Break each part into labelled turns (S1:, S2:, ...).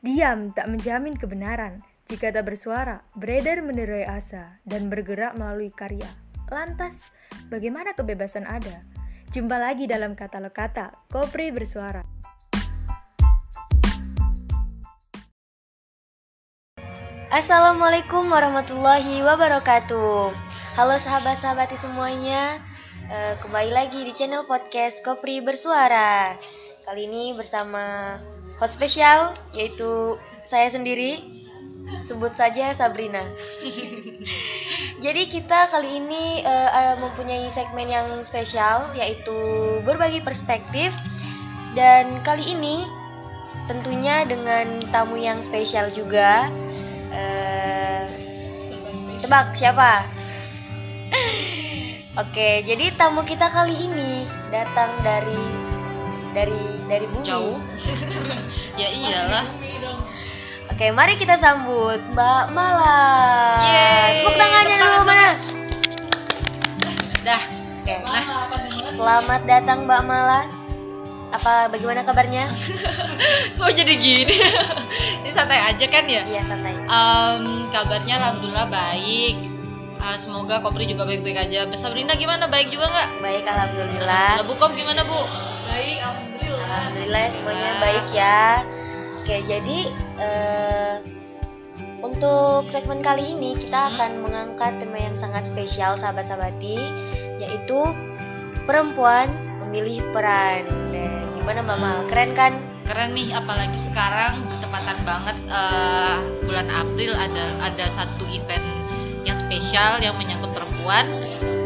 S1: Diam tak menjamin kebenaran. Jika tak bersuara, beredar menerai asa dan bergerak melalui karya. Lantas, bagaimana kebebasan ada? Jumpa lagi dalam katalog kata, Kopri bersuara.
S2: Assalamualaikum warahmatullahi wabarakatuh. Halo sahabat-sahabati semuanya, uh, kembali lagi di channel podcast Kopri Bersuara. Kali ini bersama host spesial yaitu saya sendiri, sebut saja Sabrina. Jadi kita kali ini uh, uh, mempunyai segmen yang spesial yaitu berbagi perspektif. Dan kali ini tentunya dengan tamu yang spesial juga uh, tebak siapa? Oke, jadi tamu kita kali ini datang dari dari dari bumi.
S3: Jauh. ya iyalah.
S2: Oke, mari kita sambut Mbak Mala.
S3: Yeay.
S2: Tepuk tangannya dulu mana?
S3: Dah.
S2: Oke. Nah, selamat datang Mbak Mala. Apa bagaimana kabarnya?
S3: Kok jadi gini? Ini santai aja kan ya?
S2: Iya, santai.
S3: Um, kabarnya alhamdulillah baik. Uh, semoga Kopri juga baik-baik aja. Sabrina gimana? Baik juga nggak?
S2: Baik, alhamdulillah.
S3: Bu Kop gimana Bu?
S4: Baik, alhamdulillah.
S2: Alhamdulillah semuanya baik ya. Oke, jadi uh, untuk segmen kali ini kita
S3: Hmm.
S2: akan mengangkat tema yang sangat spesial sahabat-sahabati yaitu perempuan memilih peran. Dan gimana Mama? Keren kan?
S3: Keren nih, apalagi sekarang bertepatan banget uh, bulan April ada ada satu event yang spesial yang menyangkut perempuan.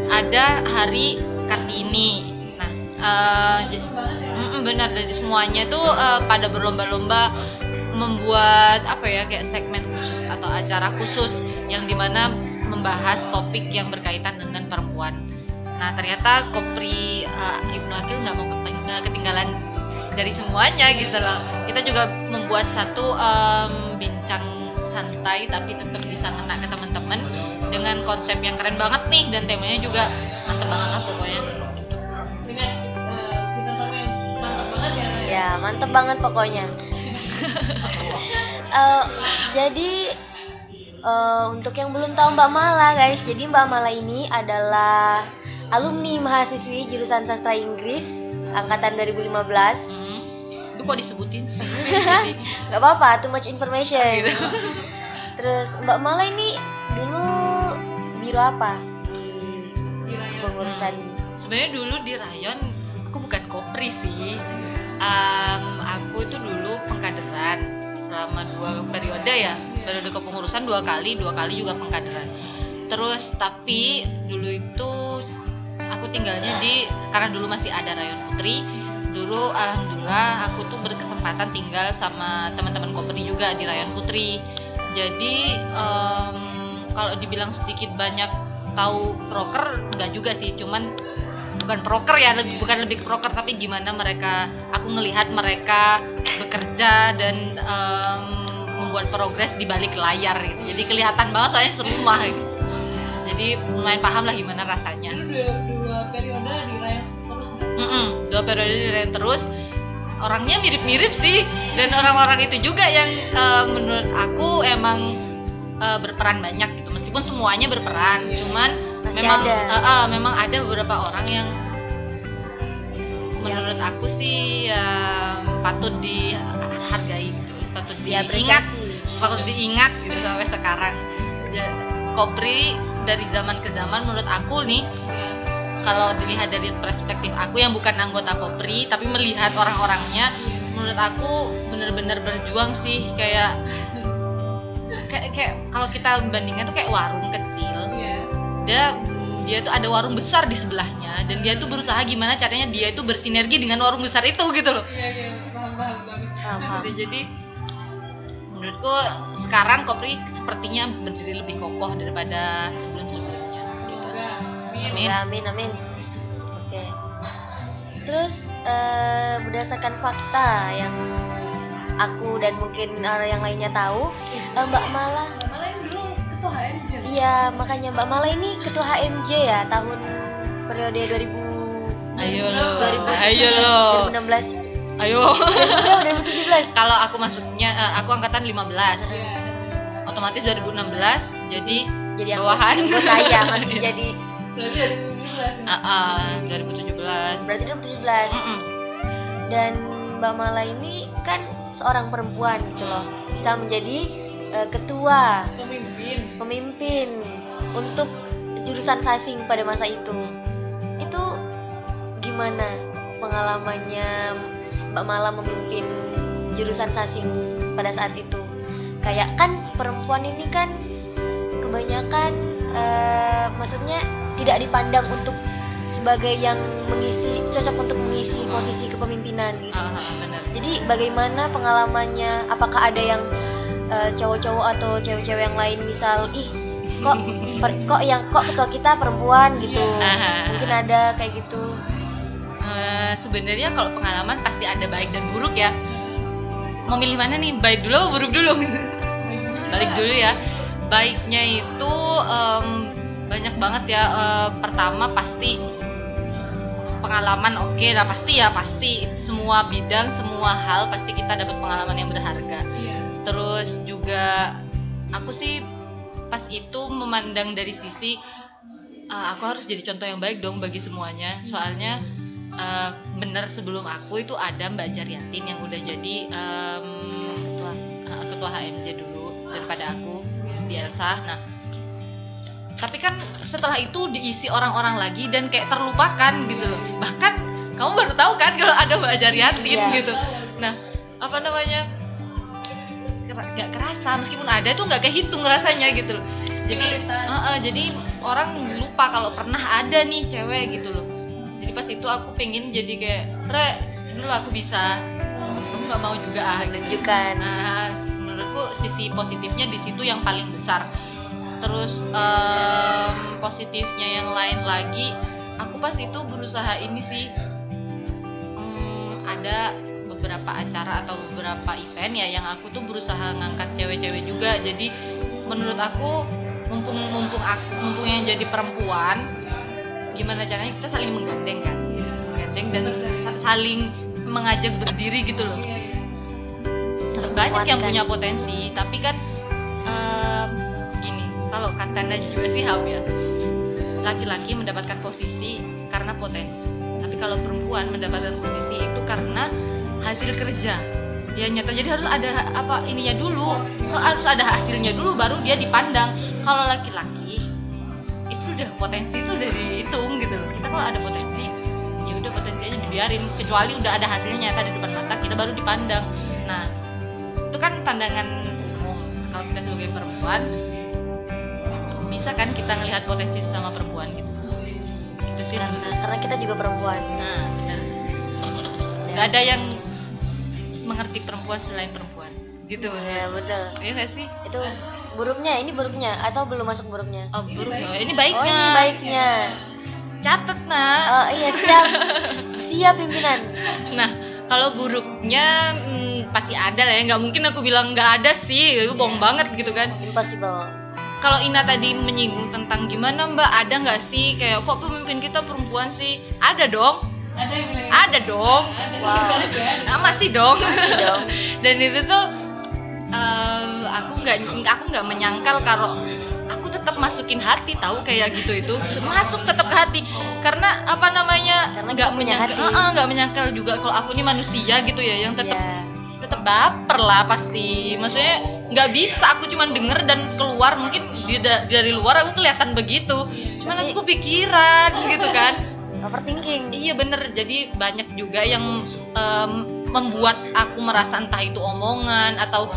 S3: Ada Hari Kartini. Uh, benar dari semuanya tuh uh, pada berlomba-lomba membuat apa ya kayak segmen khusus atau acara khusus yang di mana membahas topik yang berkaitan dengan perempuan. Nah ternyata Kopri uh, Ibnu Akil nggak mau ketinggalan dari semuanya gitu loh. Kita juga membuat satu em, bincang santai tapi tetap bisa ngena ke teman-teman dengan konsep yang keren banget nih dan temanya juga mantep banget lah pokoknya.
S4: Dengan eh, presenter yang mantap banget ya.
S2: Ya, mantep banget pokoknya. Eh, jadi eh, untuk yang belum tahu Mbak Mala guys, jadi Mbak Mala ini adalah alumni mahasiswi jurusan sastra Inggris angkatan 2015.
S3: Hmm. Duh kok disebutin sih?
S2: Gak apa-apa, too much information.
S3: gitu.
S2: Terus Mbak Mala ini dulu biro apa di
S4: Di rayon.
S3: Sebenarnya dulu di rayon aku bukan kopri sih. Em, aku itu dulu pengkaderan selama dua periode ya. Periode kepengurusan dua kali dua kali juga pengkaderan. Terus tapi dulu itu aku tinggalnya di karena dulu masih ada rayon putri dulu alhamdulillah aku tuh berkesempatan tinggal sama teman-teman kopri juga di rayon putri. Jadi em, kalau dibilang sedikit banyak tahu proker enggak juga sih. Cuman bukan proker ya lebih bukan lebih ke proker tapi gimana mereka aku ngelihat mereka bekerja dan em, membuat progres di balik layar gitu. Jadi kelihatan banget soalnya serumah gitu. Jadi lumayan paham lah gimana rasanya.
S4: Dua, dua periode di rayon terus
S3: dua periode di Rayon terus. Orangnya mirip-mirip sih. Dan orang-orang itu juga yang eh, menurut aku emang eh, berperan banyak meskipun semuanya berperan cuman
S2: Pasti
S3: memang
S2: ada.
S3: eh, eh, memang ada beberapa orang yang menurut aku sih eh, patut dihargai gitu patut diingat
S2: Diapresiasi.
S3: patut diingat gitu sampai sekarang. Ya, Kopri dari zaman ke zaman menurut aku nih kalau dilihat dari perspektif aku yang bukan anggota Kopri tapi melihat orang-orangnya menurut aku bener-bener berjuang sih kayak kayak, kayak kalau kita bandingkan tuh kayak warung kecil
S4: Iya.
S3: dia dia tuh ada warung besar di sebelahnya dan dia tuh berusaha gimana caranya dia itu bersinergi dengan warung besar itu gitu loh
S4: Iya, iya, paham paham banget.
S2: Paham, paham.
S3: Gitu, jadi menurutku sekarang Kopri sepertinya berdiri lebih kokoh daripada sebelum-sebelumnya gitu.
S4: Semoga. Amin.
S3: Amin.
S2: Ya, amin amin. Oke. Terus eh, berdasarkan fakta yang aku dan mungkin orang yang lainnya tahu, eh, Mbak Mala,
S4: Malah yang dulu ketua HMJ.
S2: iya makanya Mbak Mala ini ketua HMJ ya tahun periode 2000
S3: Ayo lo,
S2: 2000
S3: ayo lo.
S2: 2016
S3: ayo
S2: Berapa 2017?
S3: kalau aku masuknya eh, aku angkatan 15 otomatis 2016 jadi
S2: Jadi yang
S3: bawahan
S2: ikut saya masih
S3: Iya.
S2: jadi
S4: Berarti dari 2017
S3: Ah, ah, 2017
S2: berarti 2017.
S3: Mm-mm.
S2: Dan Mbak Mala ini kan seorang perempuan gitu loh. Bisa menjadi eh, ketua,
S4: Pemimpin
S2: pemimpin untuk jurusan sasing pada masa itu. Itu gimana pengalamannya Mbak Mala memimpin jurusan sasing pada saat itu? Kayak kan perempuan ini kan kebanyakan eh, maksudnya tidak dipandang untuk sebagai yang mengisi cocok untuk mengisi posisi kepemimpinan gitu. Bagaimana pengalamannya? Apakah ada yang eh, cowok-cowok atau cewek-cewek yang lain misal ih kok per- kok yang kok ketua kita perempuan? gitu.
S3: Ah,
S2: Mungkin ada kayak gitu.
S3: Eh, sebenarnya kalau pengalaman pasti ada baik dan buruk ya. Memilih mana nih baik dulu atau buruk dulu? Balik dulu ya. Baiknya itu em, banyak banget ya. Eh, pertama pasti pengalaman oke lah pasti ya pasti semua bidang semua hal pasti kita dapat pengalaman yang berharga.
S4: Iya.
S3: Terus juga aku sih pas itu memandang dari sisi uh, aku harus jadi contoh yang baik dong bagi semuanya. Soalnya uh, bener sebelum aku itu ada Mbak Jariatin yang udah jadi um, ketua, uh, ketua HMJ dulu daripada aku di Elsa. Nah tapi kan setelah itu diisi orang-orang lagi dan kayak terlupakan gitu loh. Bahkan kamu baru tahu kan kalau ada Mbak Jariatin
S2: Iya.
S3: gitu. Nah apa namanya? Nggak kerasa meskipun ada tuh nggak kehitung rasanya gitu loh. Jadi eh, eh, jadi orang lupa kalau pernah ada nih cewek gitu loh. Jadi pas itu aku pengen jadi kayak re dulu aku bisa. Aku nggak mau juga. Ah nah menurutku sisi positifnya di situ yang paling besar terus em, positifnya yang lain lagi aku pas itu berusaha ini sih. Hmm, ada beberapa acara atau beberapa event ya yang aku tuh berusaha ngangkat cewek-cewek juga. Jadi menurut aku mumpung mumpung aku mumpung yang jadi perempuan gimana caranya kita saling menggandeng kan? Menggandeng dan sa- saling mengajak berdiri gitu loh. Banyak yang punya potensi tapi kan kalau kata Najwa Shihab ya. Laki-laki mendapatkan posisi karena potensi. Tapi kalau perempuan mendapatkan posisi itu karena hasil kerja. Ya nyata. Jadi harus ada apa ininya dulu. Harus ada hasilnya dulu baru dia dipandang. Kalau laki-laki itu udah potensi itu udah dihitung gitu loh. Kita kalau ada potensi ya udah potensi aja dibiarin. Kecuali udah ada hasilnya nyata di depan mata kita baru dipandang. Nah itu kan pandangan umum kalau kita sebagai perempuan bisa kan kita ngelihat potensi sama perempuan gitu. Itu sih.
S2: Karena karena kita juga perempuan.
S3: nah benar. Nggak ada yang mengerti perempuan selain perempuan. Gitu.
S2: Ya betul.
S3: Iya nggak sih?
S2: Itu buruknya, ini buruknya atau belum masuk buruknya?
S3: oh buruk. Ya ini
S2: Oh
S3: baiknya
S2: ini baiknya.
S3: catet nah
S2: Oh iya siap, siap pimpinan.
S3: nah kalau buruknya hmm, pasti ada lah ya. Nggak mungkin aku bilang nggak ada sih. Itu bohong banget gitu kan.
S2: Impossible.
S3: Kalau Ina tadi menyinggung tentang gimana Mbak ada nggak sih? Kayak kok pemimpin kita perempuan sih? Ada dong.
S4: Ada yang bilang
S3: ada dong.
S2: Wow.
S3: nah, masih dong.
S2: Dong.
S3: dan itu tuh eh, aku nggak aku nggak menyangkal kalau aku tetap masukin hati tahu? Kayak gitu itu. Masuk tetap ke hati. Karena apa namanya
S2: Karena
S3: nggak menyangkal
S2: hati.
S3: Eh, eh, nggak menyangkal juga kalau aku ini manusia gitu ya yang tetap
S2: Ya.
S3: tetap baper lah pasti. Maksudnya nggak bisa aku cuman denger dan keluar mungkin di, da- dari luar aku kelihatan begitu cuman aku kepikiran gitu kan
S2: Overthinking.
S3: iya bener jadi banyak juga yang em, membuat aku merasa entah itu omongan atau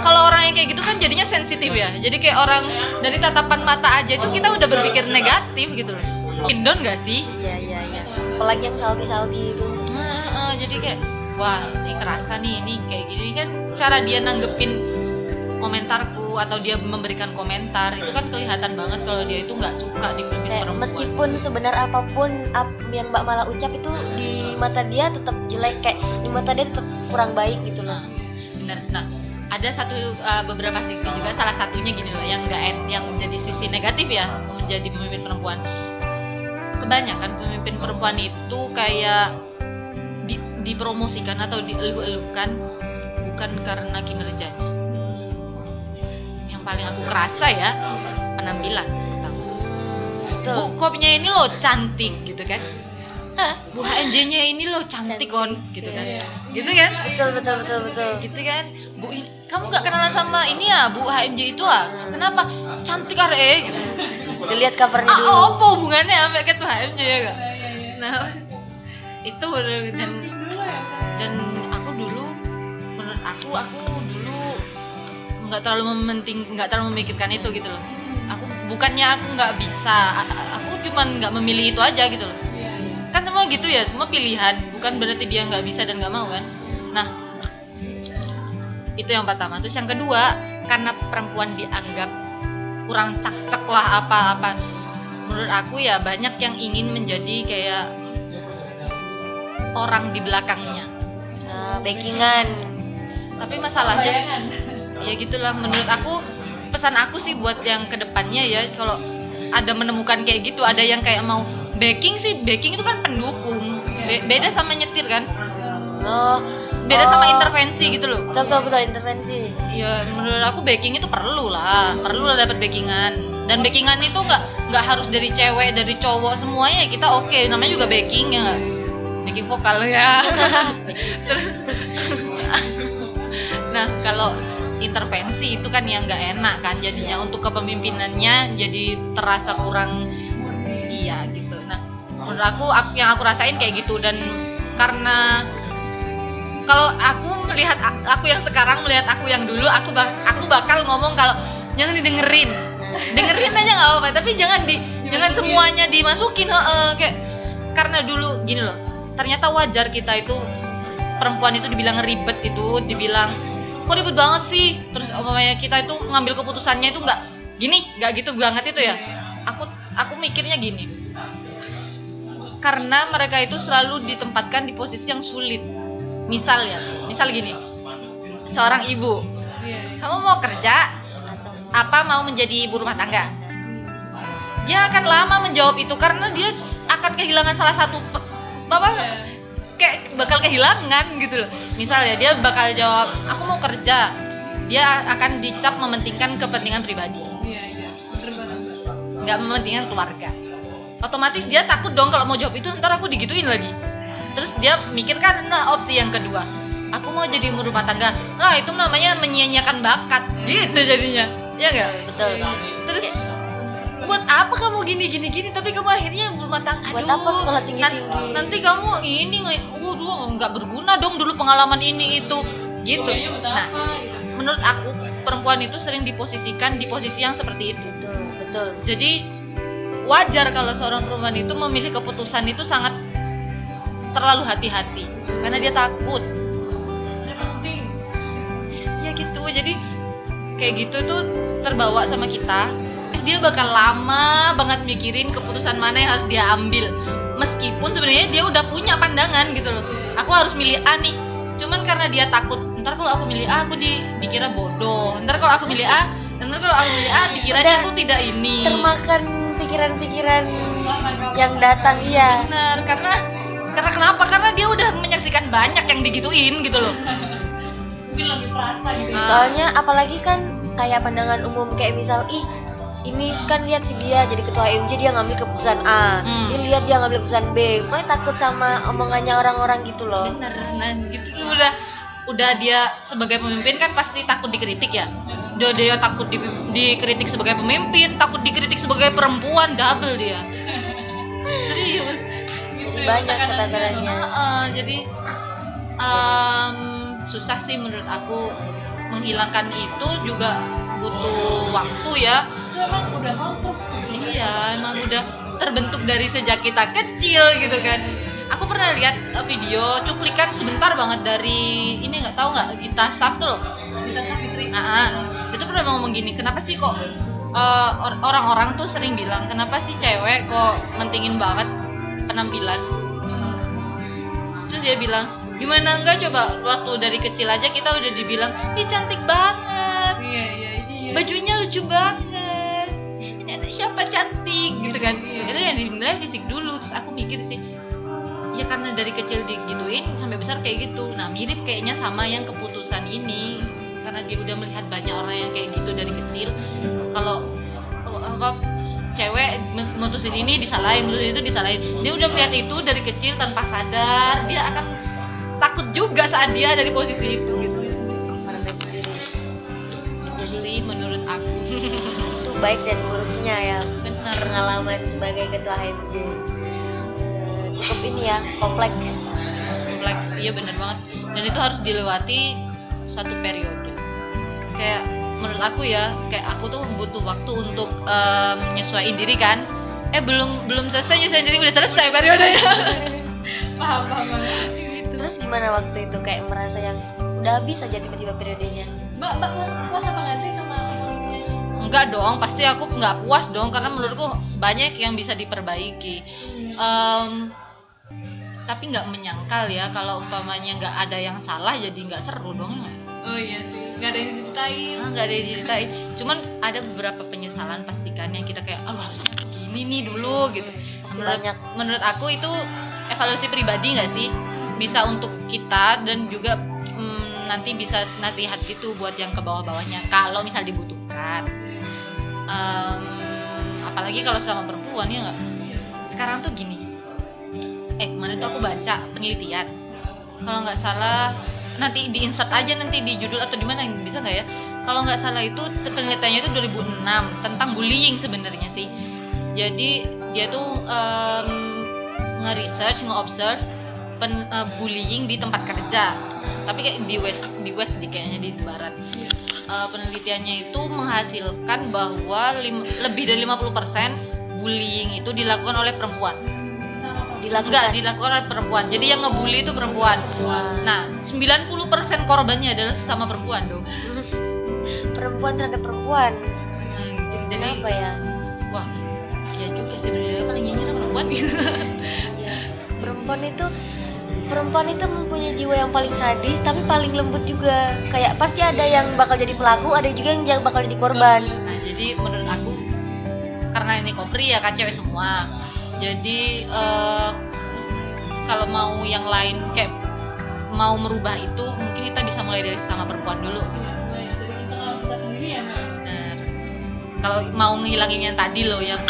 S3: kalau orang yang kayak gitu kan jadinya sensitif ya jadi kayak orang dari tatapan mata aja itu kita udah berpikir negatif gitu loh Indon gak sih
S2: Iya iya iya. Apalagi yang salty-salty itu.
S3: Nah, jadi kayak wah ini kerasa nih ini kayak gini kan cara dia nanggepin komentarku atau dia memberikan komentar itu kan kelihatan banget kalau dia itu nggak suka dipimpin
S2: Kayak
S3: perempuan.
S2: meskipun sebenar apa pun ap- yang Mbak Mala ucap itu di mata dia tetap jelek kayak di mata dia tetap kurang baik gitu loh.
S3: Nah, benar. Nah, ada satu uh, beberapa sisi juga salah satunya gini loh yang enggak yang menjadi sisi negatif ya menjadi pemimpin perempuan. Kebanyakan pemimpin perempuan itu kayak di- dipromosikan atau dieluh-eluhkan bukan karena kinerjanya yang paling aku kerasa ya penampilan.
S2: Betul.
S3: Bu kopnya ini loh cantik gitu kan Bu HMJ-nya ini loh cantik kon gitu kan
S2: Iya.
S3: gitu kan
S2: Betul betul betul betul.
S3: gitu kan Bu ini kamu nggak kenalan sama ini ya Bu HMJ itu ah kenapa cantik are gitu
S2: Dilihat covernya dulu.
S3: ah apa hubungannya sampai ke HMJ ya gak nah itu dan dan aku dulu menurut aku aku dulu nggak terlalu mementing nggak terlalu memikirkan itu gitu loh. Aku bukannya aku nggak bisa aku cuman nggak memilih itu aja gitu loh. Kan semua gitu ya semua pilihan bukan berarti dia nggak bisa dan nggak mau kan? Nah itu yang pertama. Terus yang kedua karena perempuan dianggap kurang cakcek lah apa-apa. Menurut aku ya banyak yang ingin menjadi kayak orang di belakangnya
S2: Nah, backingan.
S3: tapi masalahnya ya gitulah menurut aku pesan aku sih buat yang ke depannya ya kalau ada menemukan kayak gitu ada yang kayak mau backing sih backing itu kan pendukung Be- beda sama nyetir kan
S2: Oh,
S3: beda sama
S2: Oh.
S3: intervensi gitu loh
S2: betul betul betul intervensi.
S3: ya menurut aku backing itu perlu lah perlu lah dapat backingan dan backingan itu nggak nggak harus dari cewek dari cowok semuanya kita oke namanya juga backing ya nggak? Backing vokal ya. Terus- nah kalau intervensi itu kan yang nggak enak kan jadinya. Untuk kepemimpinannya jadi terasa kurang iya gitu. Nah menurut aku, aku yang aku rasain kayak gitu. Dan karena kalau aku melihat aku yang sekarang melihat aku yang dulu aku bak- aku bakal ngomong kalau jangan didengerin. Dengerin aja nggak apa-apa tapi jangan di jangan semuanya dimasukin heeh, kayak karena dulu gini loh ternyata wajar kita itu perempuan itu dibilang ribet itu dibilang kok ribet banget sih? Terus umpamanya kita itu ngambil keputusannya itu nggak gini nggak gitu banget itu ya. Aku aku mikirnya gini. Karena mereka itu selalu ditempatkan di posisi yang sulit. Misal ya misal gini seorang ibu kamu mau kerja apa mau menjadi ibu rumah tangga? Dia akan lama menjawab itu karena dia akan kehilangan salah satu apa kayak bakal kehilangan gitu loh. Misal ya dia bakal jawab aku mau kerja. Dia akan dicap mementingkan kepentingan pribadi. Nggak mementingkan keluarga. Otomatis dia takut dong kalau mau jawab itu ntar aku digituin lagi. Terus dia mikirkan nah opsi yang kedua. Aku mau jadi ibu rumah tangga. Nah itu namanya menyia-nyiakan bakat. Gitu jadinya. Ya nggak?
S2: Betul.
S3: terus buat apa kamu gini gini gini? Tapi kamu akhirnya rumah tangga
S2: Buat
S3: Aduh,
S2: apa sekolah tinggi-tinggi?
S3: nan- nanti kamu ini waduh nggak berguna dong dulu pengalaman ini itu. Gitu. Nah menurut aku perempuan itu sering diposisikan di posisi yang seperti itu.
S2: Betul, betul.
S3: jadi wajar kalau seorang perempuan itu memilih keputusan itu sangat terlalu hati-hati. Karena dia takut. Ya gitu. Jadi kayak gitu tuh terbawa sama kita terus dia bakal lama banget mikirin keputusan mana yang harus dia ambil. Meskipun sebenarnya dia udah punya pandangan gitu loh. Aku harus milih A nih. Cuman karena dia takut ntar kalau aku milih A aku di, dikira bodoh. Ntar kalau aku milih A ntar kalau aku milih A dikira aku tidak ini.
S2: Termakan pikiran-pikiran yang datang iya.
S3: bener karena karena kenapa? Karena dia udah menyaksikan banyak yang digituin gitu loh.
S4: Mungkin lebih terasa gitu ya.
S3: Ah.
S2: Soalnya apalagi kan kayak pandangan umum kayak misal ih ini kan lihat si dia jadi ketua MJ dia ngambil keputusan A,
S3: Hmm.
S2: dia lihat dia ngambil keputusan B, makanya takut sama omongannya orang-orang gitu loh.
S3: bener. Nah gitu udah udah dia sebagai pemimpin kan pasti takut dikritik ya. Udah dia takut di- dikritik sebagai pemimpin takut dikritik sebagai perempuan double dia. Serius.
S2: Jadi banyak ketakarannya.
S3: Heeh, jadi em, susah sih menurut aku menghilangkan itu juga butuh waktu ya
S4: itu emang udah konstruksi
S3: Iya, emang udah terbentuk dari sejak kita kecil gitu kan. Aku pernah lihat eh, video cuplikan sebentar banget dari ini nggak tahu nggak Gita Saf tuh loh.
S4: kita sakit
S3: Nah, ah, tuh pernah ngomong gini, kenapa sih kok or- orang-orang tuh sering bilang kenapa sih cewek kok mentingin banget penampilan? Terus dia bilang, gimana? Enggak coba waktu dari kecil aja kita udah dibilang, ih cantik banget,
S4: iya iya iya.
S3: bajunya lucu banget. Ini anak siapa cantik? Gitu kan. Itu yang dinilai fisik dulu. Terus aku mikir sih ya karena dari kecil digituin sampai besar kayak gitu. Nah mirip kayaknya sama yang keputusan ini. Karena dia udah melihat banyak orang yang kayak gitu dari kecil. Kalau oh, apa cewek mutusin ini disalahin mutusin itu disalahin. Dia udah melihat itu dari kecil tanpa sadar dia akan takut juga saat dia dari posisi itu gitu. Itu sih menurut aku.
S2: Itu baik dan buruknya ya.
S3: Benar.
S2: Pengalaman sebagai ketua HMJ. Cukup ini ya kompleks.
S3: kompleks iya bener banget. Dan itu harus dilewati satu periode. Kayak menurut aku ya kayak aku tuh butuh waktu untuk em, nyesuaiin diri kan. Eh belum belum selesai nyesuaiin diri udah selesai periodenya.
S4: Paham paham banget
S2: Terus gimana waktu itu? Kayak merasa yang udah habis aja tiba-tiba periodenya?
S4: mbak mbak puas puas apa nggak sih sama
S3: enggak dong pasti aku nggak puas dong karena menurutku banyak yang bisa diperbaiki. Em, tapi nggak menyangkal ya kalau umpamanya nggak ada yang salah jadi nggak seru dong. Nggak?
S4: oh iya sih nggak ada yang diceritain.
S3: Ah, nggak ada yang diceritain. Cuman ada beberapa penyesalan pastikan yang kita kayak oh harusnya begini nih dulu gitu.
S2: Pasti
S3: menurut
S2: banyak.
S3: menurut aku itu evaluasi pribadi nggak sih bisa untuk kita dan juga mm, nanti bisa nasihat gitu buat yang ke bawah-bawahnya kalau misal dibutuhkan. Em, apalagi kalau sama perempuan ya nggak? Sekarang tuh gini. Eh kemarin tuh aku baca penelitian. Kalau nggak salah nanti di insert aja nanti di judul atau di mana bisa nggak ya? Kalau nggak salah itu penelitiannya itu 2006 tentang bullying sebenarnya sih. Jadi dia tuh em, nge-research nge-observe pen, eh, bullying di tempat kerja tapi kayak di west di west di kayaknya di barat Eh, penelitiannya itu menghasilkan bahwa lim- lebih dari 50% bullying itu dilakukan oleh perempuan
S2: Dilakukan.
S3: enggak dilakukan oleh perempuan jadi yang ngebully itu perempuan
S2: Wah.
S3: nah 90% korbannya adalah sesama perempuan dong
S2: perempuan terhadap perempuan.
S3: Hmm, jadi, jadi
S2: Kenapa ya?
S3: wah ya juga sebenarnya paling nyinyir perempuan gitu
S2: Iya. Perempuan itu perempuan itu mempunyai jiwa yang paling sadis tapi paling lembut juga. Kayak pasti ada yang bakal jadi pelaku, ada juga yang jangan bakal jadi korban.
S3: nah jadi menurut aku karena ini kopri ya kan cewek semua jadi eh, kalau mau yang lain kayak mau merubah itu mungkin kita bisa mulai dari sama perempuan dulu gitu
S4: dari internal kita sendiri ya mbak
S3: Benar. Kalau mau ngehilangin yang tadi loh yang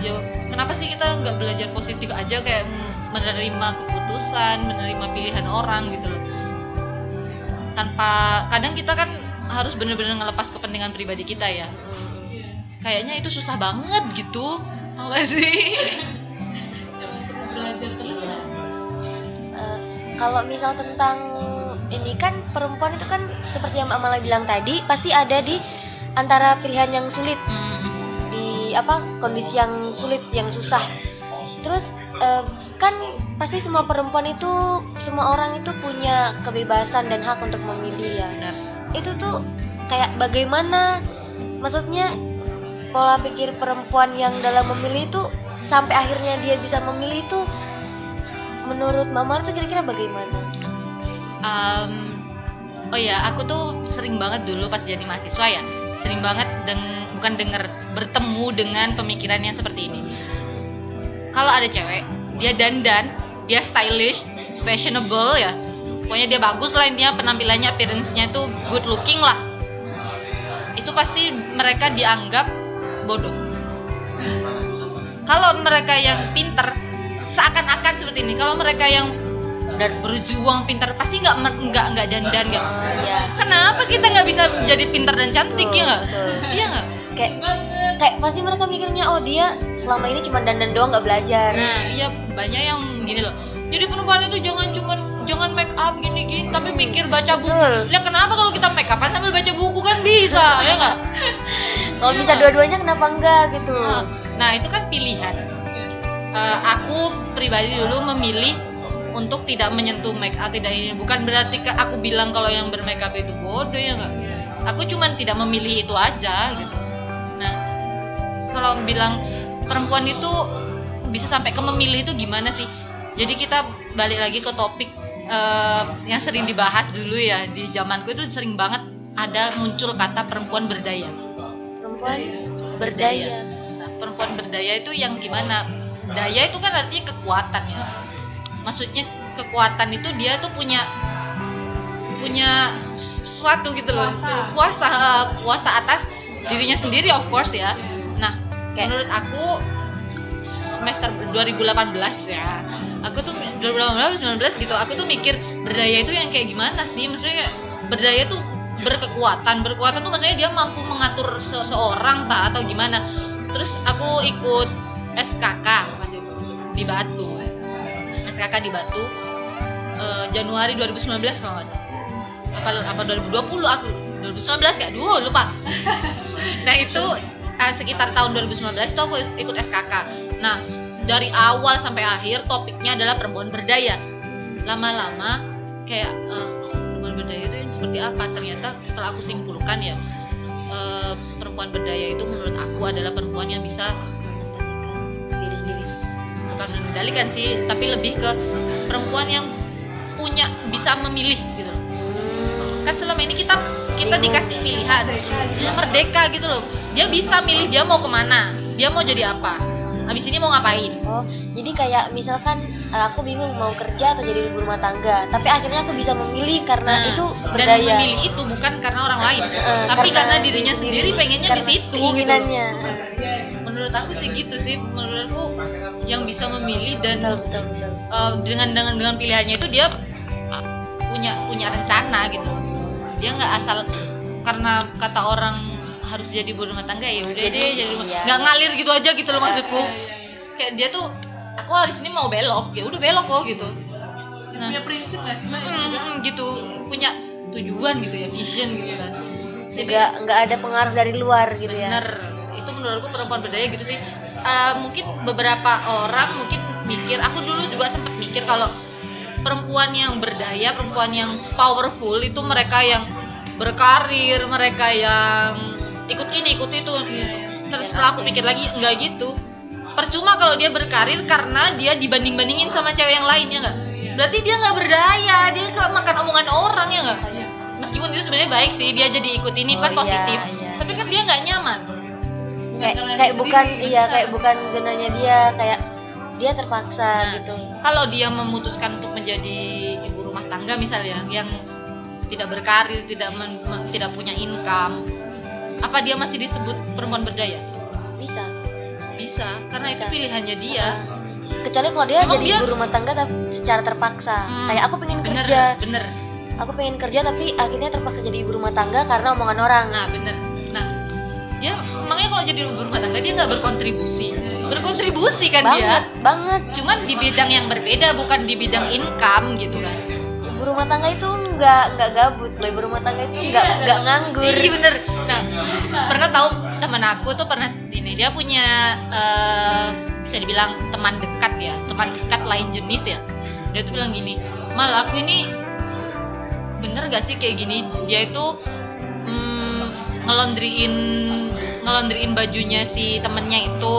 S3: ya kenapa sih kita nggak belajar positif aja kayak menerima keputusan, menerima pilihan orang gitu loh. Tanpa kadang kita kan harus bener-bener ngelepas kepentingan pribadi kita ya. Kayaknya itu susah banget gitu. Gak sih?
S4: belajar terus ya
S2: Eh, kalau misal tentang ini kan perempuan itu kan seperti yang Mbak Mala bilang tadi pasti ada di antara pilihan yang sulit
S3: Hmm,
S2: di apa kondisi yang sulit yang susah terus eh, kan pasti semua perempuan itu semua orang itu punya kebebasan dan hak untuk memilih ya
S3: benar.
S2: itu tuh kayak bagaimana maksudnya pola pikir perempuan yang dalam memilih itu sampai akhirnya dia bisa memilih itu menurut mama tuh kira-kira bagaimana
S3: Em, oh ya, aku tuh sering banget dulu pas jadi mahasiswa ya, sering banget deng bukan denger bertemu dengan pemikiran yang seperti ini. Kalau ada cewek, dia dandan, dia stylish, fashionable ya, pokoknya dia bagus lah intinya penampilannya, appearance-nya tuh good looking lah. Itu pasti mereka dianggap bodoh. Kalau mereka yang pinter, seakan-akan seperti ini. Kalau mereka yang dan berjuang pintar pasti nggak nggak nggak dandan nggak
S2: ya
S3: kenapa kita nggak bisa jadi pintar dan cantik ya nggak iya nggak
S2: kayak kayak pasti mereka mikirnya oh dia selama ini cuma dandan doang nggak belajar.
S3: Nah iya banyak yang gini loh. Jadi perempuan itu jangan cuman jangan make up gini gini tapi mikir baca buku.
S2: Betul.
S3: ya kenapa kalau kita make upan sambil baca buku? Kan bisa ya nggak?
S2: Kalau bisa dua-duanya kenapa enggak gitu.
S3: Ah, nah itu kan pilihan. Eh, aku pribadi dulu memilih untuk tidak menyentuh make up tidak ini. Bukan berarti ke- aku bilang kalau yang bermake up itu bodoh ya nggak? Aku cuman tidak memilih itu aja gitu kalau bilang perempuan itu bisa sampai ke memilih itu gimana sih jadi kita balik lagi ke topik eh, yang sering dibahas dulu ya di zamanku itu sering banget ada muncul kata perempuan berdaya
S2: perempuan berdaya
S3: Nah, perempuan berdaya itu yang gimana? Daya itu kan artinya kekuatan ya. maksudnya kekuatan itu dia tuh punya punya sesuatu gitu loh
S4: Kuasa.
S3: kuasa atas dirinya sendiri of course ya
S2: Kayak-
S3: menurut aku semester 2018 ya. Aku tuh 2018 19 gitu. Aku tuh mikir berdaya itu yang kayak gimana sih? Maksudnya kayak berdaya tuh berkekuatan. Berkekuatan tuh maksudnya dia mampu mengatur seseorang tak atau gimana? Terus aku ikut SKK pas itu di Batu. SKK di Batu eh, Januari 2019 kalau nggak salah. Apa apa 2020 aku 2019 kayak dulu lupa. Nah itu eh, sekitar tahun 2019 itu aku ikut SKK nah dari awal sampai akhir topiknya adalah perempuan berdaya. Lama-lama kayak eh, perempuan berdaya itu yang seperti apa? Ternyata setelah aku simpulkan ya eh, perempuan berdaya itu menurut aku adalah perempuan yang bisa
S2: mengendalikan diri sendiri.
S3: Bukan mengendalikan sih tapi lebih ke perempuan yang punya bisa memilih gitu. Kan selama ini kita kita dikasih pilihan. Ya, merdeka gitu loh. Dia bisa milih dia mau ke mana dia mau jadi apa. Habis ini mau ngapain?
S2: Oh jadi kayak misalkan eh, aku bingung mau kerja atau jadi ibu rumah tangga tapi akhirnya aku bisa memilih karena
S3: Nah,
S2: itu
S3: dan
S2: berdaya.
S3: memilih itu bukan karena orang lain
S2: Eh,
S3: tapi karena,
S2: diri
S3: dirinya sendiri pengennya di
S2: karena
S3: situ gitu. menurut aku sih gitu sih. Menurutku yang bisa memilih dan
S2: betul betul betul.
S3: uh, dengan dengan dengan pilihannya itu dia uh, punya punya rencana gitu dia nggak asal karena kata orang harus jadi ibu rumah tangga ya udah deh jadi
S2: Iya.
S3: nggak ngalir gitu aja gitu loh maksudku. kayak dia tuh aku hari ini mau belok ya udah belok kok gitu. Nah
S4: punya prinsip nggak sih Mbak?
S3: mm, mm, gitu. Punya tujuan gitu ya vision gitu kan. Jadi
S2: nggak nggak ada pengaruh dari luar gitu ya?
S3: Bener. Itu menurutku perempuan berdaya gitu sih. Eh, mungkin beberapa orang mungkin mikir aku dulu juga sempat mikir kalau perempuan yang berdaya perempuan yang powerful itu mereka yang berkarir mereka yang ikut ini ikut itu. Terus setelah aku pikir lagi nggak gitu. Percuma kalau dia berkarir karena dia dibanding bandingin sama cewek yang lainnya nggak berarti dia nggak berdaya dia nggak makan omongan orang ya nggak meskipun itu sebenarnya baik sih dia jadi ikut ini
S2: Oh,
S3: kan
S2: iya,
S3: positif.
S2: iya.
S3: tapi kan dia nggak nyaman.
S2: Kayak kayak bukan iya kayak bukan zonanya dia kayak dia terpaksa
S3: Nah,
S2: gitu.
S3: kalau dia memutuskan untuk menjadi ibu rumah tangga misalnya yang tidak berkarir tidak men- me- tidak punya income apa dia masih disebut perempuan berdaya?
S2: Bisa.
S3: Bisa karena itu
S2: Bisa.
S3: pilihannya dia.
S2: Kecuali kalau dia
S3: Emang
S2: jadi
S3: dia-
S2: ibu rumah tangga tapi secara terpaksa.
S3: Hmm,
S2: kayak aku pengen
S3: bener
S2: kerja.
S3: bener.
S2: Aku pengen kerja tapi akhirnya terpaksa jadi ibu rumah tangga karena omongan orang.
S3: Nah bener. Nah dia makanya kalau jadi ibu rumah tangga dia nggak berkontribusi berkontribusi kan
S2: banget
S3: dia?
S2: Banget
S3: cuman di bidang yang berbeda bukan di bidang income gitu kan?
S2: Ibu rumah tangga itu nggak nggak gabut. Loh ibu rumah tangga itu nggak nggak nganggur.
S3: Iya bener. Nah, pernah tahu teman aku tuh pernah ini dia punya eh, bisa dibilang teman dekat ya, teman dekat lain jenis ya. Dia tuh bilang gini, mal aku ini bener gak sih kayak gini? Dia itu mm, ngelondriin ngelondriin bajunya si temennya itu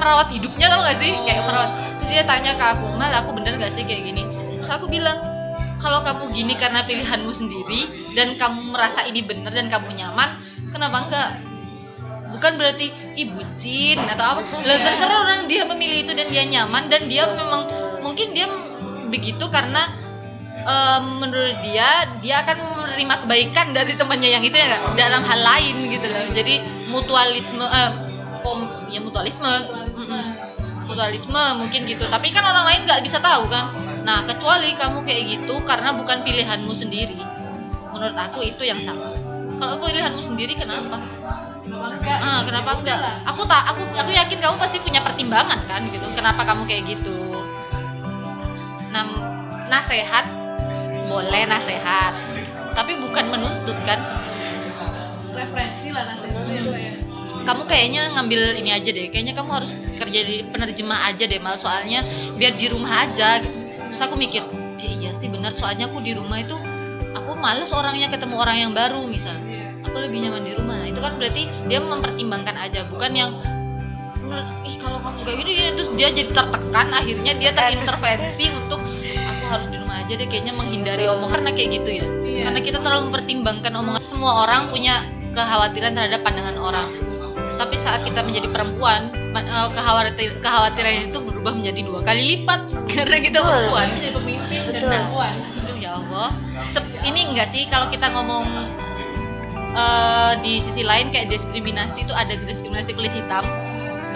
S3: merawat hidupnya tau gak sih? Kayak merawat. Terus dia tanya ke aku, mal aku bener gak sih kayak gini? Terus aku bilang, kalau kamu gini karena pilihanmu sendiri dan kamu merasa ini benar dan kamu nyaman, kenapa enggak? Bukan berarti ih bucin atau apa. Lah terserah orang dia memilih itu dan dia nyaman dan dia memang mungkin dia begitu karena em, menurut dia dia akan menerima kebaikan dari temannya yang itu ya nggak? dalam hal lain gitu loh. Jadi mutualisme eh, kom, ya mutualisme. Mutualisme mungkin gitu. Tapi kan orang lain nggak bisa tahu kan? Nah kecuali kamu kayak gitu karena bukan pilihanmu sendiri. Menurut aku itu yang salah kalau pilihanmu sendiri kenapa? Ah kenapa enggak? Aku tak aku aku yakin kamu pasti punya pertimbangan kan gitu. Kenapa kamu kayak gitu? Nah nasehat? Boleh nasehat. Tapi bukan menuntut kan?
S4: Referensi lah nasihatnya itu ya
S3: kamu kayaknya ngambil ini aja deh. Kayaknya kamu harus kerja di penerjemah aja deh mal. Soalnya biar di rumah aja gitu. terus aku mikir eh, iya sih benar soalnya aku di rumah itu aku males orangnya ketemu orang yang baru misal. Aku lebih nyaman di rumah. Nah, itu kan berarti dia mempertimbangkan aja bukan yang "Menurut, ih kalau kamu kayak gini ya," terus dia jadi tertekan. Akhirnya dia terintervensi untuk aku harus di rumah aja deh kayaknya menghindari omongan karena kayak gitu ya.
S4: Iya.
S3: karena kita terlalu mempertimbangkan omongan. Semua orang punya kekhawatiran terhadap pandangan orang tapi saat kita menjadi perempuan eh, kekhawatiran kekhawatiran itu berubah menjadi dua kali lipat karena kita
S2: Betul.
S3: perempuan
S4: Jadi pemimpin dan
S2: Betul.
S4: perempuan.
S3: Aduh ya Allah. Sep- ini enggak sih kalau kita ngomong eh, di sisi lain kayak diskriminasi itu ada diskriminasi kulit hitam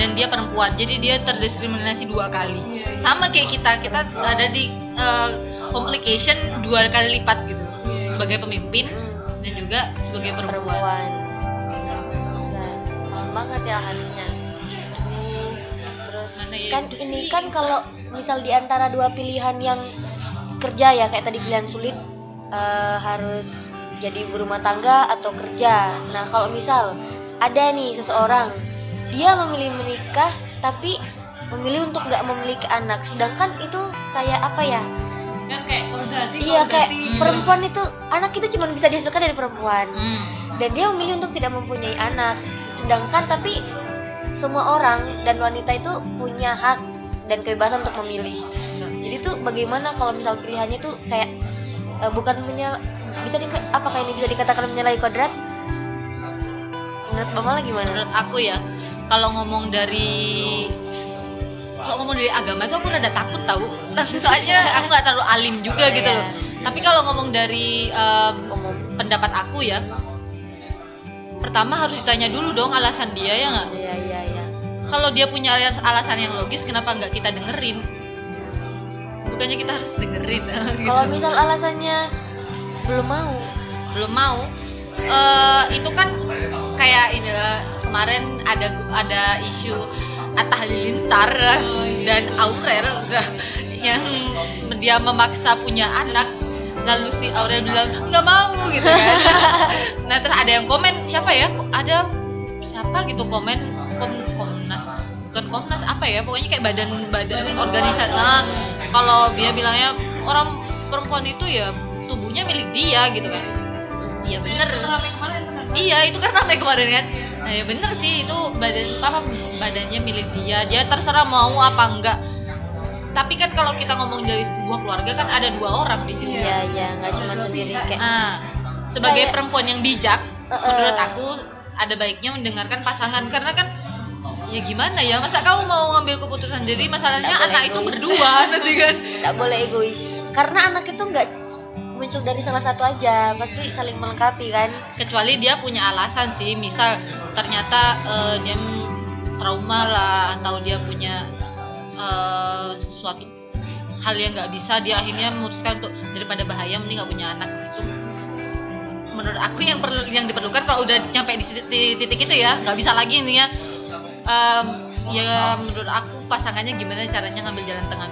S3: dan dia perempuan. Jadi dia terdiskriminasi dua kali. Sama kayak kita, kita ada di eh, complication dua kali lipat gitu. Sebagai pemimpin dan juga sebagai perempuan.
S2: perempuan banget ya harusnya Hmm, terus
S3: Mana ya
S2: kan ini kan kalau misal di antara dua pilihan yang kerja ya kayak tadi pilihan sulit eh, harus jadi ibu rumah tangga atau kerja. Nah kalau misal ada nih seseorang dia memilih menikah tapi memilih untuk nggak memiliki anak. Sedangkan itu kayak apa ya?
S4: Kan kayak
S2: iya kayak
S3: Hmm.
S2: perempuan itu anak itu cuma bisa dihasilkan dari perempuan.
S3: Hmm.
S2: dan dia memilih untuk tidak mempunyai anak sedangkan tapi semua orang dan wanita itu punya hak dan kebebasan untuk memilih. Jadi tuh bagaimana kalau misal pilihannya tuh kayak eh, bukan menyal bisa di apakah ini bisa dikatakan menyalahi kodrat? Menurut mama gimana?
S3: Menurut aku ya kalau ngomong dari kalau ngomong dari agama itu aku rada takut tahu soalnya aku nggak terlalu alim juga gitu
S2: Iya.
S3: loh. tapi kalau ngomong dari
S2: umum
S3: pendapat aku ya pertama harus ditanya dulu dong alasan dia ya nggak?
S2: Iya iya iya.
S3: Kalau dia punya alas- alasan yang logis kenapa nggak kita dengerin? Bukannya kita harus dengerin gitu.
S2: kalau misal alasannya belum mau.
S3: Belum mau eh itu kan kayak ini eh, kemarin ada ada isu Atta Halilintar dan Aurel udah yang dia memaksa punya anak lalu si Aurel bilang nggak mau gitu kan nah terus ada yang komen siapa ya ada siapa gitu komen kom, Komnas bukan Komnas apa ya pokoknya kayak badan badan organisasi nah, kalau dia bilangnya orang perempuan itu ya tubuhnya milik dia gitu kan iya bener
S4: benar.
S3: Iya itu kan ramai kemarin kan. Nah ya bener sih itu badan apa badannya milik dia. Dia terserah mau apa enggak. Tapi kan kalau kita ngomong dari sebuah keluarga kan ada dua orang di sini.
S2: iya iya nggak cuma sendiri kayak
S3: Nah sebagai
S2: Kayak-
S3: perempuan yang bijak,
S2: Eh-eh.
S3: menurut aku ada baiknya mendengarkan pasangan karena kan ya gimana ya masa kamu mau ngambil keputusan jadi masalahnya anak itu
S2: egois.
S3: berdua nanti kan
S2: nggak boleh egois karena anak itu nggak muncul dari salah satu aja pasti saling melengkapi kan
S3: kecuali dia punya alasan sih misal ternyata eh, dia trauma lah atau dia punya eh, suatu hal yang nggak bisa dia akhirnya memutuskan untuk daripada bahaya mending nggak punya anak. Itu menurut aku yang perlu yang diperlukan kalau udah nyampe di, titik itu ya nggak bisa lagi ini ya. Em, ya menurut aku pasangannya gimana caranya ngambil jalan tengah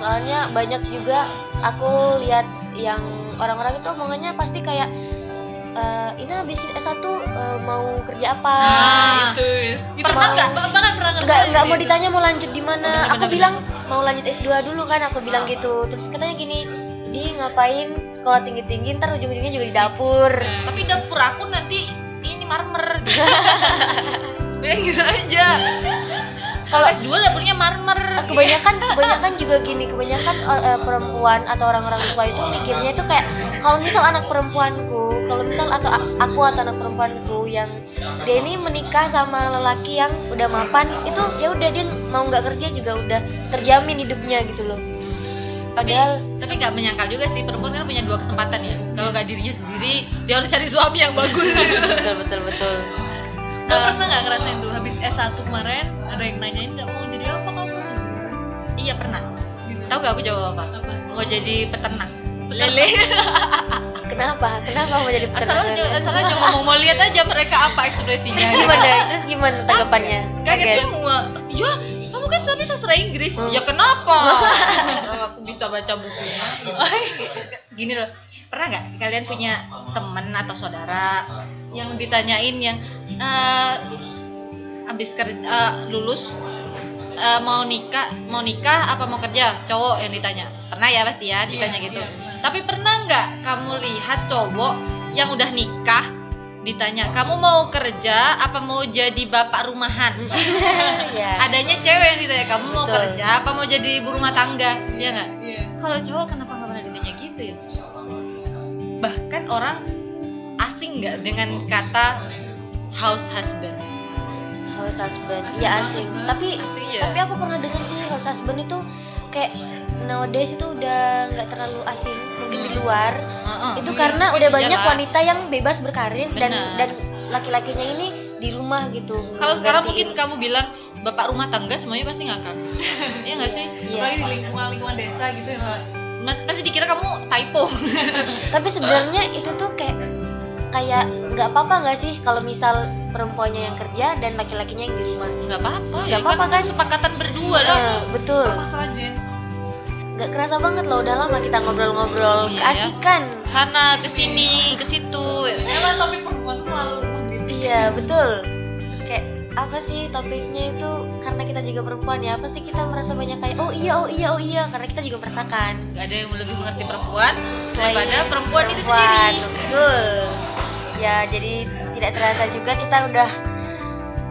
S2: soalnya banyak juga aku lihat yang orang-orang itu omongannya pasti kayak "Eh, ini habis S1 eh, mau kerja apa?
S3: Nah,
S4: itu. Itu
S3: Pernah nggak?
S4: Kan pernah
S2: nggak mau
S4: gitu.
S2: ditanya mau lanjut di mana. Aku
S3: bener,
S2: bilang mau lanjut S2 dulu kan aku bilang gitu. Terus katanya gini di ngapain sekolah tinggi tinggi ntar ujung ujungnya juga di dapur.
S3: Tapi dapur aku nanti ini marmer. Ya gitu aja kalau S2 dapurnya marmer.
S2: Eh, kebanyakan kebanyakan juga gini kebanyakan eh, perempuan atau orang-orang tua itu mikirnya itu kayak kalau misal anak perempuanku kalau misal atau aku atau anak perempuanku yang dia ini menikah sama lelaki yang udah mapan itu ya udah dia mau nggak kerja juga udah terjamin hidupnya gitu loh.
S3: Tapi
S2: padahal
S3: tapi nggak menyangkal juga sih perempuan kan punya dua kesempatan ya. Kalau nggak dirinya sendiri dia harus cari suami yang bagus.
S2: Betul betul betul.
S3: Eh,
S4: pernah nggak ngerasain tuh habis S1 kemarin ada yang nanyain nggak mau jadi apa kamu?
S3: iya pernah. Tahu gak aku jawab apa?
S4: Apa?
S3: mau jadi peternak. Lele.
S2: Kenapa? Kenapa mau jadi
S3: asal aja
S2: peternak
S3: asal aja ngomong mau lihat aja mereka apa ekspresinya.
S2: Gimana? Terus gimana tanggapannya?
S3: Kaget semua. Ya kamu kan tapi sastra Inggris.
S2: Hmm.
S3: ya kenapa? Aku bisa baca bukunya gini loh. Pernah nggak kalian punya temen atau saudara yang ditanyain yang eh habis kerja eh, lulus eh, mau nikah mau nikah apa mau kerja? Cowok yang ditanya. Pernah ya pasti ya ditanya
S4: Iya,
S3: gitu.
S4: iya.
S3: tapi pernah nggak kamu lihat cowok yang udah nikah ditanya kamu mau kerja apa mau jadi bapak rumahan?
S2: Ya
S3: adanya cewek yang ditanya kamu mau
S2: Betul.
S3: kerja apa mau jadi ibu rumah tangga? Ya nggak?
S4: Iya.
S3: kalau cowok kenapa nggak pernah ditanya gitu ya? Bahkan orang asing nggak dengan kata house husband
S2: host husband iya asing tapi
S3: Asing ya.
S2: tapi aku pernah dengar sih host husband itu kayak nowadays itu udah nggak terlalu asing mungkin di
S3: Hmm.
S2: luar
S3: Heeh,
S2: itu
S3: iya.
S2: karena udah banyak
S3: Iyalah.
S2: wanita yang bebas berkarir dan
S3: Benar.
S2: dan laki-lakinya ini di rumah gitu
S3: Kalau sekarang mungkin kamu bilang bapak rumah tangga semuanya pasti ngakak. Iya nggak sih?
S2: Iya.
S4: apalagi di lingkungan lingkungan desa gitu ya.
S3: Mas pasti dikira kamu typo.
S2: tapi sebenarnya itu tuh kayak kayak nggak apa-apa nggak sih kalau misal perempuannya yang kerja dan laki-lakinya yang di rumah
S3: Nggak apa-apa.
S2: Nggak
S3: ya
S2: apa-apa
S3: kan sepakatan berdua lah.
S2: Eh, betul nggak kerasa banget loh udah lama kita ngobrol-ngobrol
S3: Iya, ya.
S2: keasikan
S3: Sana ke sini ke situ.
S4: emang topik perempuan selalu
S2: iya betul kayak apa sih topiknya itu karena kita juga perempuan ya apa sih kita merasa banyak kayak oh iya oh iya oh iya karena kita juga merasakan
S3: Gak ada yang lebih mengerti perempuan
S2: Selain
S3: daripada perempuan, itu
S2: perempuan,
S3: sendiri.
S2: betul ya jadi tidak terasa juga kita udah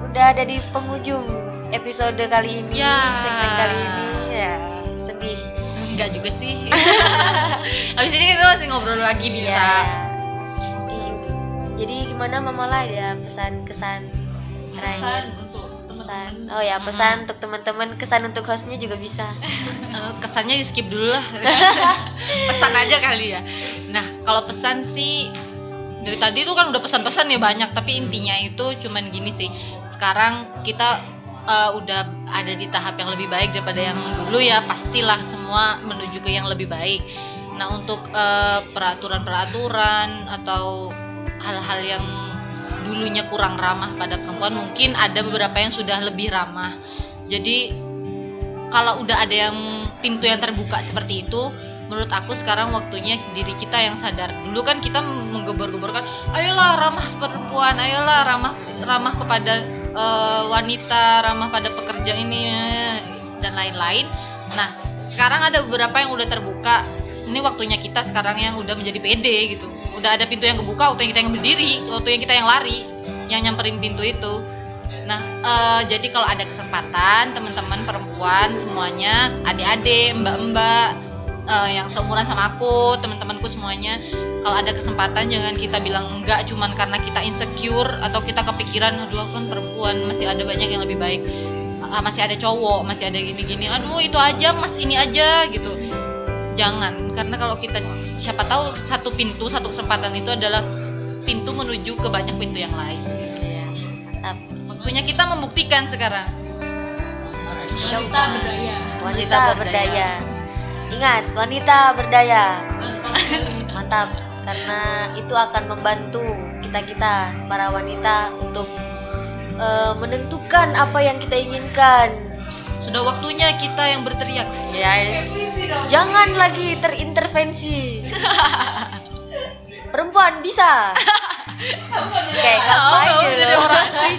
S2: udah ada di penghujung episode kali ini
S3: Ya.
S2: segmen kali ini ya sedih
S3: Enggak juga sih. Habis ini kita masih ngobrol lagi bisa.
S2: Ya. Jadi gimana mama lah ya pesan kesan
S4: pesan untuk
S2: pesan
S4: teman-teman
S2: oh ya pesan untuk teman-teman kesan untuk hostnya juga bisa
S3: Eh, kesannya di skip dulu lah. pesan aja kali ya. Nah, kalau pesan sih dari tadi tuh kan udah pesan-pesan ya banyak, tapi intinya itu cuman gini sih. Sekarang kita eh, udah ada di tahap yang lebih baik daripada yang dulu ya, pastilah semua menuju ke yang lebih baik. Nah, untuk eh, peraturan-peraturan atau hal-hal yang dulunya kurang ramah pada perempuan, mungkin ada beberapa yang sudah lebih ramah. Jadi kalau udah ada yang pintu yang terbuka seperti itu menurut aku sekarang waktunya diri kita yang sadar. Dulu kan kita menggebor-geborkan ayolah ramah perempuan ayolah ramah ramah kepada eh, wanita ramah pada pekerja ini dan lain-lain. Nah sekarang ada beberapa yang udah terbuka ini waktunya kita sekarang yang udah menjadi pede gitu. Udah ada pintu yang kebuka waktunya kita yang berdiri waktunya kita yang lari yang nyamperin pintu itu. Nah, eh, jadi kalau ada kesempatan teman-teman perempuan semuanya, adik-adik, mbak-mbak eh, yang seumuran sama aku, teman-temanku semuanya, kalau ada kesempatan jangan kita bilang enggak cuman karena kita insecure atau kita kepikiran, aduh aku kan perempuan masih ada banyak yang lebih baik, Ah, masih ada cowok, masih ada gini-gini, aduh itu aja, mas ini aja gitu. Jangan, karena kalau kita siapa tahu satu pintu, satu kesempatan itu adalah pintu menuju ke banyak pintu yang lain.
S2: mantap.
S3: Waktunya kita membuktikan sekarang.
S4: wanita berdaya.
S2: wanita berdaya. Ingat wanita berdaya. Mantap. Karena itu akan membantu kita kita para wanita untuk eh, menentukan apa yang kita inginkan
S3: Sudah waktunya kita yang berteriak.
S2: Yes. Jangan lagi terintervensi. Perempuan bisa. Oke, ngapain
S3: Oh,
S2: gitu
S3: orang sih.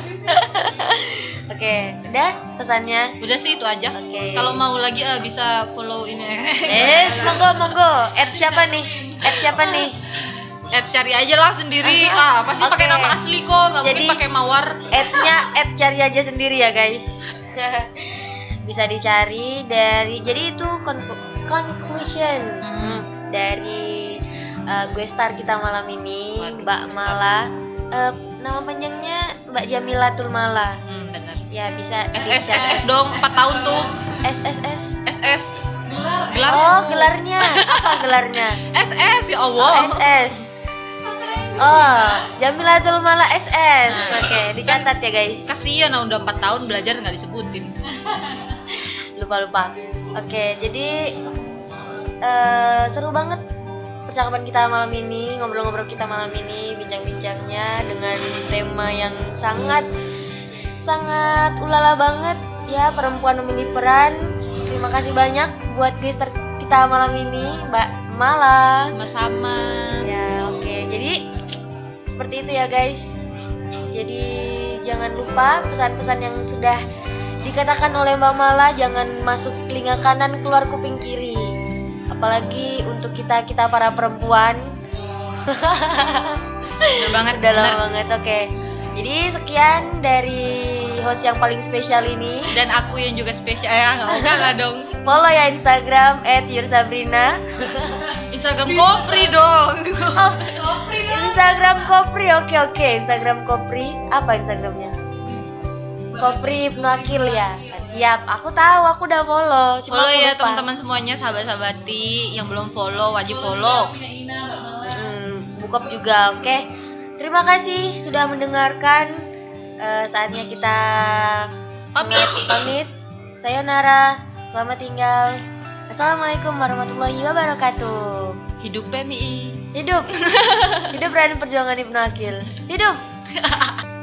S2: Oke, udah pesannya.
S3: Udah sih itu aja.
S2: Oke.
S3: Kalau mau lagi eh, bisa follow ini.
S2: Yes, monggo monggo. Add siapa nih? Add siapa nih?
S3: Eh cari aja lah sendiri. Ah, pasti pakai
S2: Oke.
S3: nama asli kok, nggak mungkin pakai mawar.
S2: Add-nya add cari aja sendiri ya, guys. Bisa dicari dari jadi itu con- conclusion
S3: Hmm.
S2: dari uh, gue star kita malam ini,
S3: Waduh,
S2: Mbak. Mala. Uh, nama panjangnya Mbak Jamilatul Mala.
S3: Hmm, bener.
S2: Ya bisa
S3: SS
S2: bisa.
S3: SS dong, 4 tahun tuh.
S2: SSS.
S3: SS.
S4: gelar
S3: Gelar.
S2: Oh, gelarnya. Apa gelarnya?
S3: SS ya
S2: Oh,
S3: Allah.
S2: SS. Oh, Jamilatul Mala SS.
S3: Nah.
S2: Oke, dicatat ya, guys.
S3: Kasihan udah 4 tahun belajar nggak disebutin.
S2: lupa-lupa. Oke, jadi eh, seru banget percakapan kita malam ini, ngobrol-ngobrol kita malam ini, bincang-bincangnya dengan tema yang sangat sangat ulala banget ya perempuan memilih peran. Terima kasih banyak buat gestar kita malam ini, Mbak Mala.
S3: Sama-sama.
S2: Ya, oke. Jadi seperti itu ya, guys. Jadi jangan lupa pesan-pesan yang sudah dikatakan oleh Mbak Mala jangan masuk telinga kanan keluar kuping kiri. Apalagi untuk kita kita para perempuan.
S3: Bener banget.
S2: Udah lama
S3: bener.
S2: banget. Oke. Jadi sekian dari host yang paling spesial ini.
S3: Dan aku yang juga spesial ya, nggak lah dong.
S2: Follow ya Instagram @yursabrina.
S3: Instagram Kopri dong.
S2: Oh, Instagram Kopri. Oke oke. Instagram Kopri. Apa Instagramnya? Kopri Ibnu Akil ya. Siap, aku tahu, aku udah follow. Cuma
S3: follow ya teman-teman semuanya sahabat-sahabati yang belum follow wajib follow
S2: Hmm, bukop juga, oke. Terima kasih sudah mendengarkan. Eh, saatnya kita
S3: pamit
S2: pamit. Sayonara, selamat tinggal. Assalamualaikum warahmatullahi wabarakatuh.
S3: hidup PMI
S2: Hidup, hidup Raden Perjuangan Ibnu Akil. Hidup.